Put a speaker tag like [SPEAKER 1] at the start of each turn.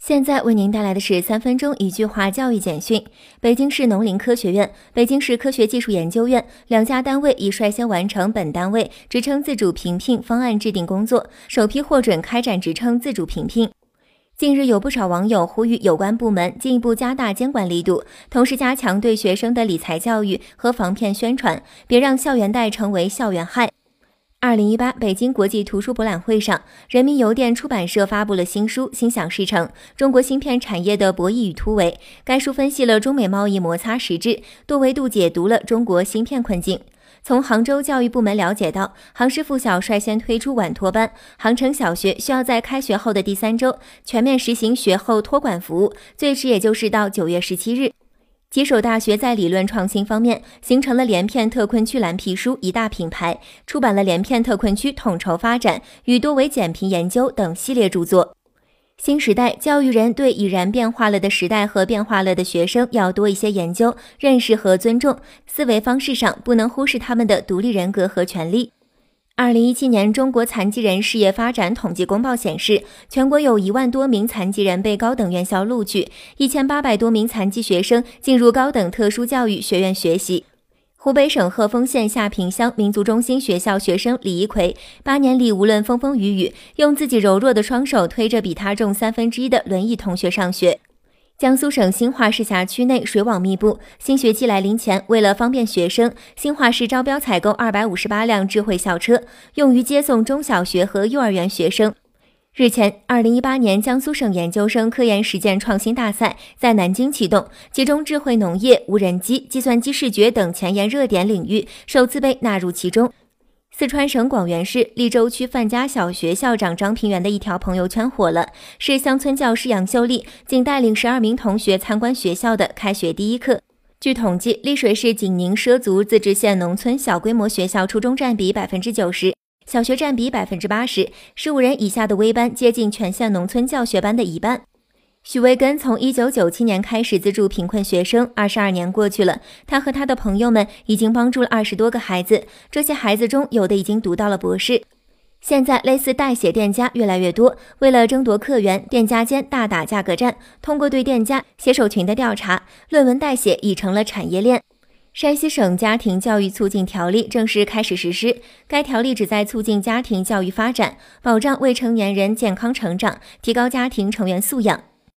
[SPEAKER 1] 现在为您带来的是三分钟一句话教育简讯。北京市农林科学院、北京市科学技术研究院两家单位已率先完成本单位职称自主评聘方案制定工作，首批获准开展职称自主评聘。近日，有不少网友呼吁有关部门进一步加大监管力度，同时加强对学生的理财教育和防骗宣传，别让校园贷成为校园害。二零一八北京国际图书博览会上，人民邮电出版社发布了新书《心想事成：中国芯片产业的博弈与突围》。该书分析了中美贸易摩擦实质，多维度解读了中国芯片困境。从杭州教育部门了解到，杭师附小率先推出晚托班，杭城小学需要在开学后的第三周全面实行学后托管服务，最迟也就是到九月十七日。吉首大学在理论创新方面形成了连片特困区蓝皮书一大品牌，出版了《连片特困区统筹发展与多维减贫研究》等系列著作。新时代教育人对已然变化了的时代和变化了的学生要多一些研究、认识和尊重，思维方式上不能忽视他们的独立人格和权利。二零一七年中国残疾人事业发展统计公报显示，全国有一万多名残疾人被高等院校录取，一千八百多名残疾学生进入高等特殊教育学院学习。湖北省鹤峰县下坪乡民族中心学校学生李一奎，八年里无论风风雨雨，用自己柔弱的双手推着比他重三分之一的轮椅同学上学。江苏省兴化市辖区内水网密布，新学期来临前，为了方便学生，兴化市招标采购二百五十八辆智慧校车，用于接送中小学和幼儿园学生。日前，二零一八年江苏省研究生科研实践创新大赛在南京启动，其中智慧农业、无人机、计算机视觉等前沿热点领域首次被纳入其中。四川省广元市利州区范家小学校长张平原的一条朋友圈火了，是乡村教师杨秀丽仅带领十二名同学参观学校的开学第一课。据统计，丽水市景宁畲族自治县农村小规模学校初中占比百分之九十，小学占比百分之八十，十五人以下的微班接近全县农村教学班的一半。许维根从一九九七年开始资助贫困学生，二十二年过去了，他和他的朋友们已经帮助了二十多个孩子。这些孩子中，有的已经读到了博士。现在，类似代写店家越来越多，为了争夺客源，店家间大打价格战。通过对店家写手群的调查，论文代写已成了产业链。山西省家庭教育促进条例正式开始实施。该条例旨在促进家庭教育发展，保障未成年人健康成长，提高家庭成员素养。